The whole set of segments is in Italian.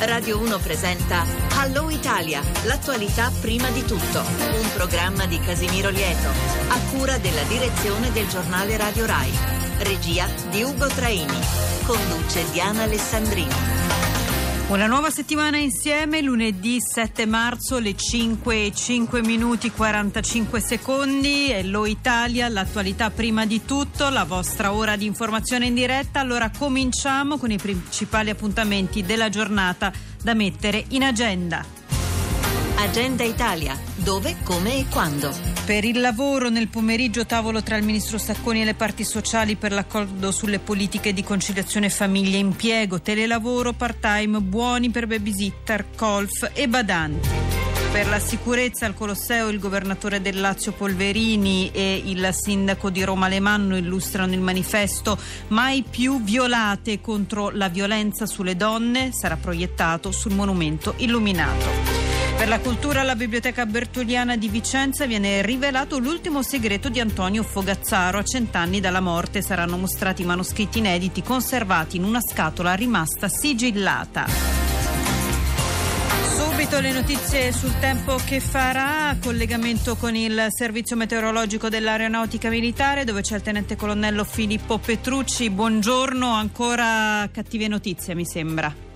Radio 1 presenta Hello Italia, l'attualità prima di tutto. Un programma di Casimiro Lieto, a cura della direzione del giornale Radio Rai. Regia di Ugo Traini. Conduce Diana Alessandrini. Una nuova settimana insieme, lunedì 7 marzo, le 5 e 5 minuti 45 secondi. Hello Italia, l'attualità prima di tutto, la vostra ora di informazione in diretta. Allora cominciamo con i principali appuntamenti della giornata da mettere in agenda. Agenda Italia, dove, come e quando. Per il lavoro nel pomeriggio tavolo tra il ministro Sacconi e le parti sociali per l'accordo sulle politiche di conciliazione famiglia e impiego, telelavoro, part-time, buoni per babysitter, golf e badanti. Per la sicurezza al Colosseo il governatore del Lazio Polverini e il sindaco di Roma Alemanno illustrano il manifesto Mai più violate contro la violenza sulle donne sarà proiettato sul monumento illuminato. Per la cultura alla Biblioteca Bertoliana di Vicenza viene rivelato l'ultimo segreto di Antonio Fogazzaro. A cent'anni dalla morte saranno mostrati manoscritti inediti conservati in una scatola rimasta sigillata. Subito le notizie sul tempo che farà, collegamento con il servizio meteorologico dell'aeronautica militare dove c'è il tenente colonnello Filippo Petrucci. Buongiorno, ancora cattive notizie mi sembra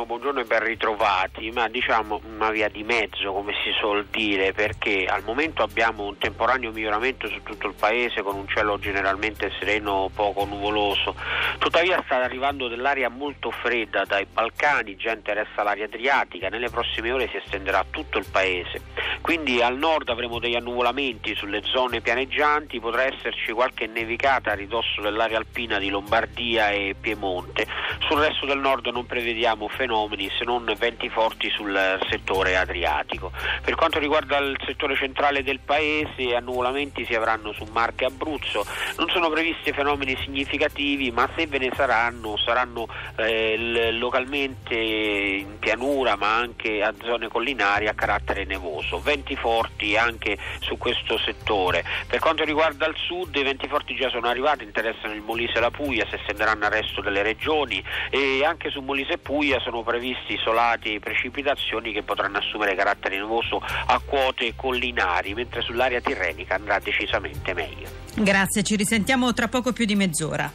buongiorno, buongiorno e ben ritrovati, ma diciamo una via di mezzo come si suol dire perché al momento abbiamo un temporaneo miglioramento su tutto il paese con un cielo generalmente sereno, poco nuvoloso, tuttavia sta arrivando dell'aria molto fredda dai Balcani, già interessa l'aria adriatica, nelle prossime ore si estenderà tutto il paese, quindi al nord avremo degli annuvolamenti sulle zone pianeggianti, potrà esserci qualche nevicata a ridosso dell'area alpina di Lombardia e Piemonte, sul resto del nord non prevediamo fenomeni se non venti forti sul settore adriatico. Per quanto riguarda il settore centrale del paese, annuvolamenti si avranno su Marche e Abruzzo, non sono previsti fenomeni significativi, ma se ve ne saranno, saranno eh, localmente in pianura, ma anche a zone collinari a carattere nevoso. Venti forti anche su questo settore. Per quanto riguarda il sud, i venti forti già sono arrivati, interessano il Molise e la Puglia, si estenderanno al resto delle regioni e anche su Molise e Puglia sono previsti isolati precipitazioni che potranno assumere carattere nuvoso a quote collinari, mentre sull'area tirrenica andrà decisamente meglio. Grazie, ci risentiamo tra poco più di mezz'ora.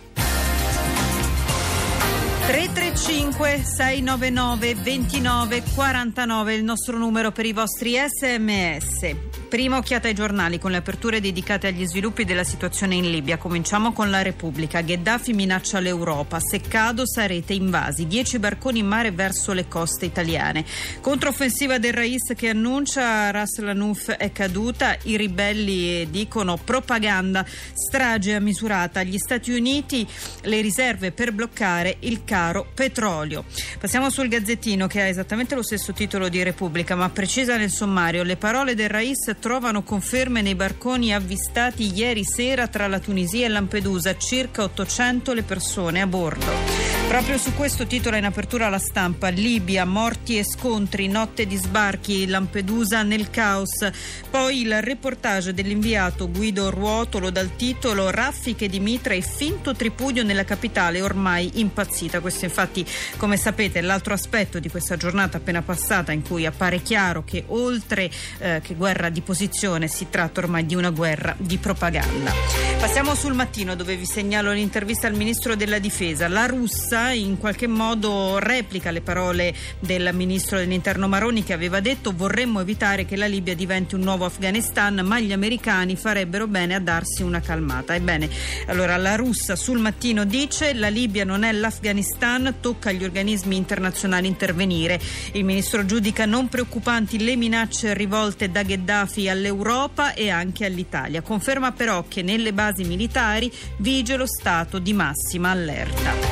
335 699 29 49 il nostro numero per i vostri sms. Prima occhiata ai giornali con le aperture dedicate agli sviluppi della situazione in Libia. Cominciamo con la Repubblica. Gheddafi minaccia l'Europa. Seccado sarete invasi. Dieci barconi in mare verso le coste italiane. Controffensiva del Rais che annuncia Ras Lanuf è caduta. I ribelli dicono propaganda. Strage a misurata. Gli Stati Uniti le riserve per bloccare il caro petrolio. Passiamo sul Gazzettino che ha esattamente lo stesso titolo di Repubblica ma precisa nel sommario. Le parole del Rais trovano conferme nei barconi avvistati ieri sera tra la Tunisia e Lampedusa, circa 800 le persone a bordo. Proprio su questo titola in apertura la stampa Libia, morti e scontri, notte di sbarchi, Lampedusa nel caos. Poi il reportage dell'inviato Guido Ruotolo dal titolo Raffiche di Mitra e finto tripudio nella capitale ormai impazzita. Questo infatti, come sapete, è l'altro aspetto di questa giornata appena passata in cui appare chiaro che oltre eh, che guerra di posizione si tratta ormai di una guerra di propaganda. Passiamo sul mattino dove vi segnalo l'intervista al ministro della difesa. La russa in qualche modo replica le parole del ministro dell'interno Maroni che aveva detto vorremmo evitare che la Libia diventi un nuovo Afghanistan ma gli americani farebbero bene a darsi una calmata. Ebbene, allora la russa sul mattino dice la Libia non è l'Afghanistan, tocca agli organismi internazionali intervenire. Il ministro giudica non preoccupanti le minacce rivolte da Gheddafi all'Europa e anche all'Italia. Conferma però che nelle basi militari vige lo stato di massima allerta.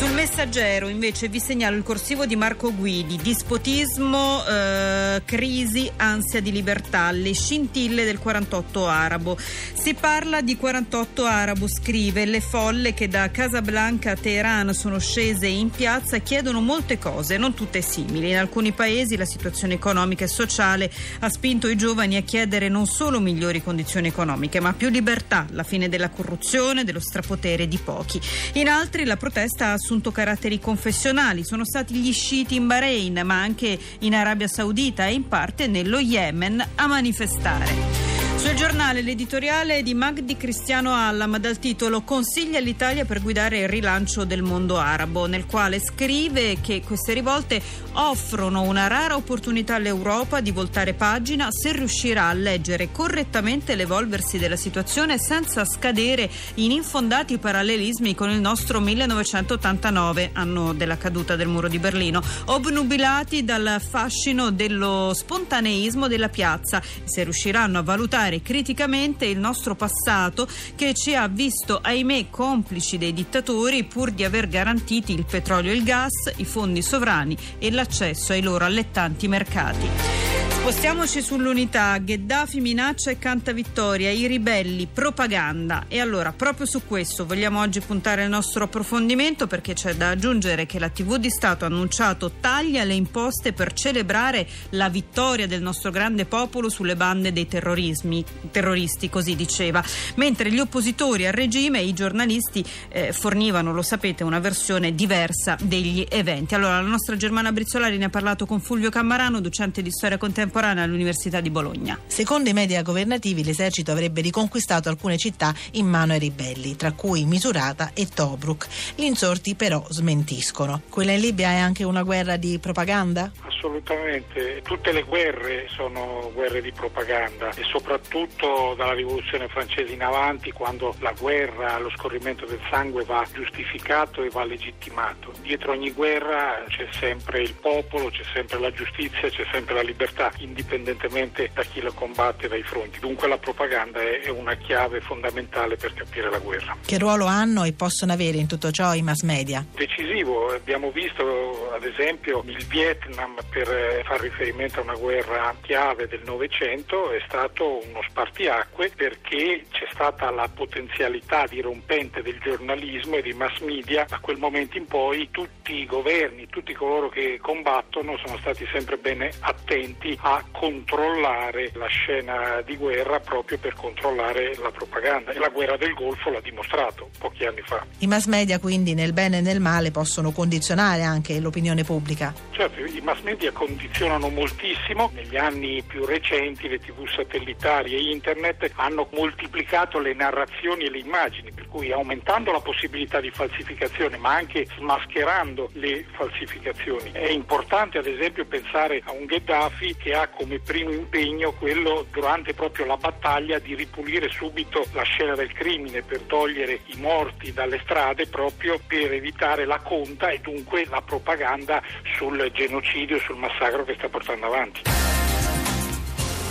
Sul messaggero invece vi segnalo il corsivo di Marco Guidi, dispotismo, eh, crisi, ansia di libertà, le scintille del 48 arabo. Si parla di 48 arabo, scrive, le folle che da Casablanca a Teheran sono scese in piazza chiedono molte cose, non tutte simili. In alcuni paesi la situazione economica e sociale ha spinto i giovani a chiedere non solo migliori condizioni economiche, ma più libertà, la fine della corruzione, dello strapotere di pochi. In altri la protesta ha assunto caratteri confessionali. Sono stati gli sciiti in Bahrain, ma anche in Arabia Saudita e in parte nello Yemen a manifestare. Sul giornale l'editoriale di Magdi Cristiano Allam dal titolo Consiglia l'Italia per guidare il rilancio del mondo arabo, nel quale scrive che queste rivolte offrono una rara opportunità all'Europa di voltare pagina se riuscirà a leggere correttamente l'evolversi della situazione senza scadere in infondati parallelismi con il nostro 1989, anno della caduta del muro di Berlino, obnubilati dal fascino dello spontaneismo della piazza, se riusciranno a valutare valutare criticamente il nostro passato che ci ha visto, ahimè, complici dei dittatori pur di aver garantiti il petrolio e il gas, i fondi sovrani e l'accesso ai loro allettanti mercati. Spostiamoci sull'unità. Gheddafi minaccia e canta vittoria. I ribelli, propaganda. E allora, proprio su questo vogliamo oggi puntare il nostro approfondimento perché c'è da aggiungere che la TV di Stato ha annunciato taglia le imposte per celebrare la vittoria del nostro grande popolo sulle bande dei terroristi, così diceva. Mentre gli oppositori al regime e i giornalisti eh, fornivano, lo sapete, una versione diversa degli eventi. Allora, la nostra Germana Brizzolari ne ha parlato con Fulvio Cammarano, docente di storia contemporanea contemporanea all'Università di Bologna. Secondo i media governativi l'esercito avrebbe riconquistato alcune città in mano ai ribelli, tra cui Misurata e Tobruk. Gli insorti però smentiscono. Quella in Libia è anche una guerra di propaganda? Assolutamente, tutte le guerre sono guerre di propaganda e soprattutto dalla rivoluzione francese in avanti quando la guerra, lo scorrimento del sangue va giustificato e va legittimato. Dietro ogni guerra c'è sempre il popolo, c'è sempre la giustizia, c'è sempre la libertà indipendentemente da chi lo combatte dai fronti. Dunque la propaganda è una chiave fondamentale per capire la guerra. Che ruolo hanno e possono avere in tutto ciò i mass media? Decisivo, abbiamo visto ad esempio il Vietnam per eh, far riferimento a una guerra chiave del Novecento è stato uno spartiacque perché c'è stata la potenzialità dirompente del giornalismo e dei mass media. Da quel momento in poi tutti i governi, tutti coloro che combattono sono stati sempre bene attenti a a controllare la scena di guerra proprio per controllare la propaganda e la guerra del Golfo l'ha dimostrato pochi anni fa. I mass media quindi nel bene e nel male possono condizionare anche l'opinione pubblica? Certo, i mass media condizionano moltissimo, negli anni più recenti le tv satellitari e internet hanno moltiplicato le narrazioni e le immagini, cui aumentando la possibilità di falsificazione ma anche smascherando le falsificazioni. È importante ad esempio pensare a un Gheddafi che ha come primo impegno quello durante proprio la battaglia di ripulire subito la scena del crimine per togliere i morti dalle strade proprio per evitare la conta e dunque la propaganda sul genocidio, sul massacro che sta portando avanti.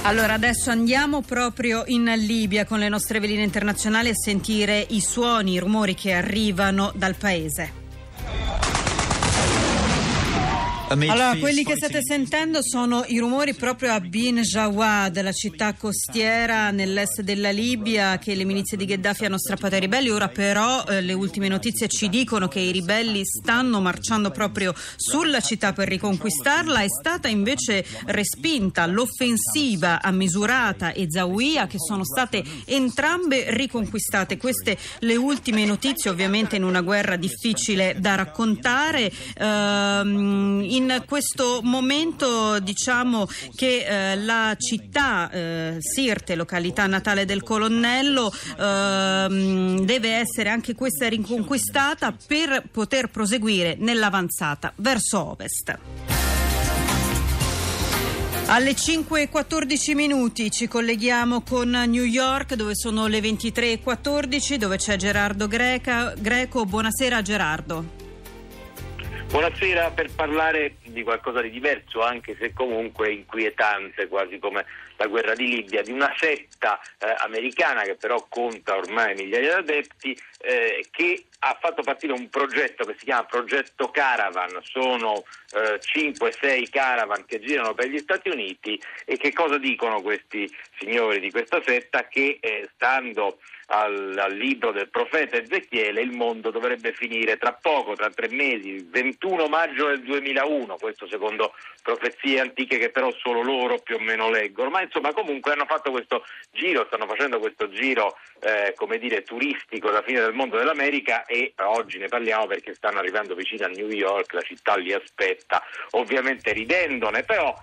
Allora adesso andiamo proprio in Libia con le nostre veline internazionali a sentire i suoni, i rumori che arrivano dal paese. Allora, quelli che state sentendo sono i rumori proprio a Bin Jawad, la città costiera nell'est della Libia che le milizie di Gheddafi hanno strappato ai ribelli. Ora però eh, le ultime notizie ci dicono che i ribelli stanno marciando proprio sulla città per riconquistarla. È stata invece respinta l'offensiva a Misurata e Zawiya che sono state entrambe riconquistate. Queste le ultime notizie ovviamente in una guerra difficile da raccontare. Ehm, in questo momento diciamo che eh, la città eh, Sirte, località natale del colonnello, ehm, deve essere anche questa riconquistata per poter proseguire nell'avanzata verso ovest. Alle 5.14 minuti ci colleghiamo con New York dove sono le 23.14 dove c'è Gerardo Greca. Greco. Buonasera Gerardo. Buonasera per parlare di qualcosa di diverso, anche se comunque inquietante, quasi come la guerra di Libia, di una setta eh, americana che però conta ormai migliaia di adepti, eh, che ha fatto partire un progetto che si chiama Progetto Caravan, sono eh, 5-6 caravan che girano per gli Stati Uniti e che cosa dicono questi signori di questa setta? Che eh, stando al, al, libro del profeta Ezechiele, il mondo dovrebbe finire tra poco, tra tre mesi, il 21 maggio del 2001, questo secondo profezie antiche che però solo loro più o meno leggono, ma insomma comunque hanno fatto questo giro, stanno facendo questo giro eh, come dire turistico alla fine del mondo dell'America e oggi ne parliamo perché stanno arrivando vicino a New York, la città li aspetta, ovviamente ridendone, però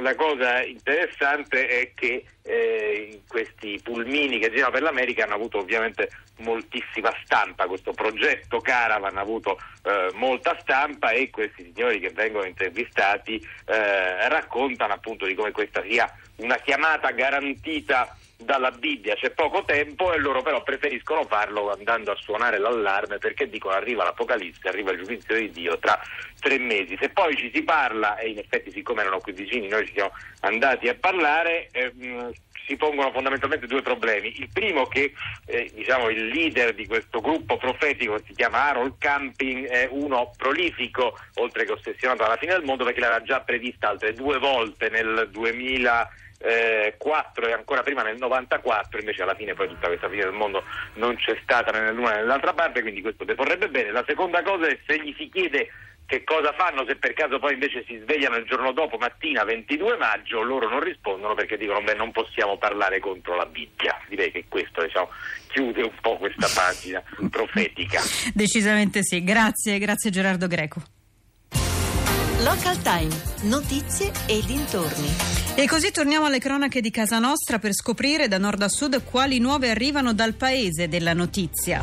la cosa interessante è che eh, questi pulmini che girano per l'America hanno avuto ovviamente moltissima stampa, questo progetto Caravan ha avuto eh, molta stampa e questi signori che vengono intervistati eh, raccontano appunto di come questa sia una chiamata garantita dalla Bibbia c'è poco tempo e loro però preferiscono farlo andando a suonare l'allarme perché dicono arriva l'Apocalisse, arriva il giudizio di Dio tra tre mesi. Se poi ci si parla, e in effetti siccome erano qui vicini noi ci siamo andati a parlare, eh, si pongono fondamentalmente due problemi. Il primo che eh, diciamo, il leader di questo gruppo profetico si chiama Harold Camping è uno prolifico, oltre che ossessionato alla fine del mondo, perché l'aveva già prevista altre due volte nel 2000 eh, 4 e ancora prima nel 94, invece alla fine poi tutta questa fine del mondo non c'è stata né nell'una né nell'altra parte, quindi questo deporrebbe bene. La seconda cosa è se gli si chiede che cosa fanno se per caso poi invece si svegliano il giorno dopo, mattina 22 maggio, loro non rispondono perché dicono beh non possiamo parlare contro la Bibbia. Direi che questo diciamo, chiude un po' questa pagina profetica. Decisamente sì, grazie, grazie Gerardo Greco. Local Time, notizie e dintorni. E così torniamo alle cronache di casa nostra per scoprire da nord a sud quali nuove arrivano dal paese della notizia.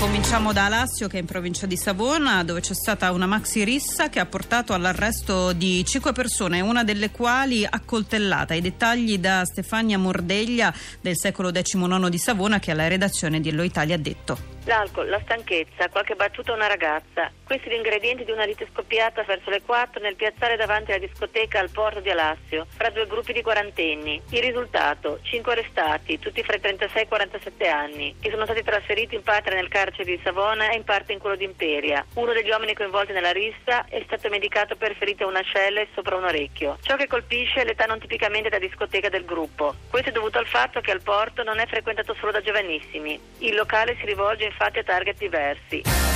Cominciamo da Alassio che è in provincia di Savona dove c'è stata una maxi rissa che ha portato all'arresto di cinque persone, una delle quali accoltellata. I dettagli da Stefania Mordeglia del secolo XIX di Savona che alla redazione di Ello Italia ha detto. L'alcol, la stanchezza, qualche battuta a una ragazza. Questi gli ingredienti di una lite scoppiata verso le 4 nel piazzale davanti alla discoteca al porto di Alassio, fra due gruppi di quarantenni. Il risultato, 5 arrestati, tutti fra i 36 e i 47 anni, che sono stati trasferiti in parte nel carcere di Savona e in parte in quello di Imperia. Uno degli uomini coinvolti nella rissa è stato medicato per ferite a una ascella e sopra un orecchio. Ciò che colpisce è l'età non tipicamente da discoteca del gruppo. Questo è dovuto al fatto che al porto non è frequentato solo da giovanissimi. Il locale si rivolge infatti a target diversi.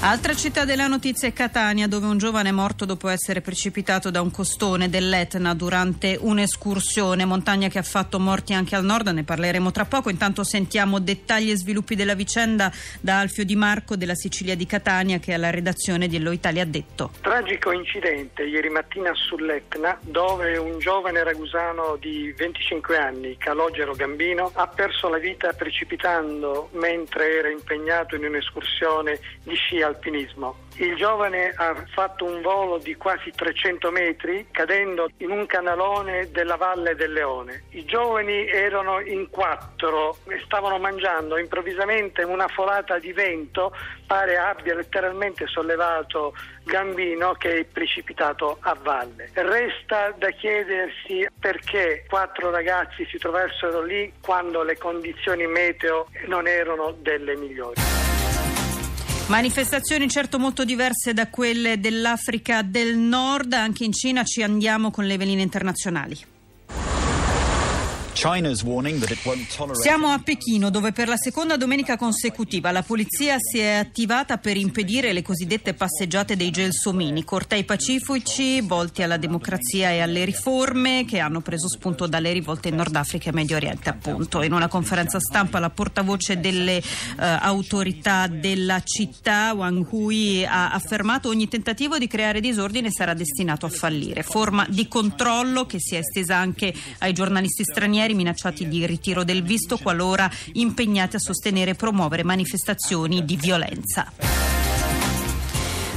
Altra città della notizia è Catania, dove un giovane è morto dopo essere precipitato da un costone dell'Etna durante un'escursione, montagna che ha fatto morti anche al nord, ne parleremo tra poco. Intanto sentiamo dettagli e sviluppi della vicenda da Alfio Di Marco della Sicilia di Catania, che alla redazione di Ello Italia ha detto. Tragico incidente ieri mattina sull'Etna, dove un giovane ragusano di 25 anni, Calogero Gambino, ha perso la vita precipitando mentre era impegnato in un'escursione di sci alpinismo. Il giovane ha fatto un volo di quasi 300 metri cadendo in un canalone della Valle del Leone. I giovani erano in quattro e stavano mangiando. Improvvisamente una folata di vento pare abbia letteralmente sollevato Gambino che è precipitato a valle. Resta da chiedersi perché quattro ragazzi si trovassero lì quando le condizioni meteo non erano delle migliori. Manifestazioni certo molto diverse da quelle dell'Africa del Nord, anche in Cina ci andiamo con le veline internazionali. Siamo a Pechino dove per la seconda domenica consecutiva la polizia si è attivata per impedire le cosiddette passeggiate dei gelsomini, cortei pacifici volti alla democrazia e alle riforme che hanno preso spunto dalle rivolte in Nord Africa e Medio Oriente appunto. In una conferenza stampa la portavoce delle eh, autorità della città Wang Hui ha affermato ogni tentativo di creare disordine sarà destinato a fallire. Forma di controllo che si è estesa anche ai giornalisti stranieri stranieri minacciati di ritiro del visto qualora impegnati a sostenere e promuovere manifestazioni di violenza.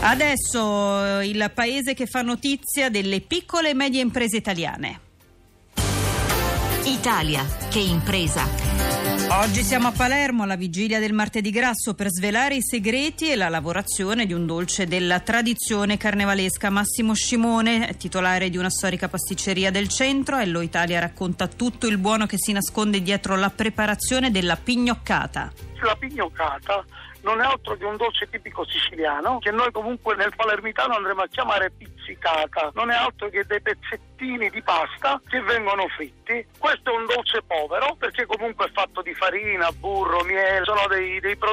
Adesso il paese che fa notizia delle piccole e medie imprese italiane. Italia, che impresa! Oggi siamo a Palermo alla vigilia del martedì grasso per svelare i segreti e la lavorazione di un dolce della tradizione carnevalesca. Massimo Scimone, titolare di una storica pasticceria del centro, Ello Italia racconta tutto il buono che si nasconde dietro la preparazione della pignoccata. La pignoccata non è altro che un dolce tipico siciliano che noi comunque nel palermitano andremo a chiamare pizzicata. Non è altro che dei pezzettini di pasta che vengono fritti. Questo è un dolce povero perché comunque è fatto di farina, burro, miele, sono dei, dei prodotti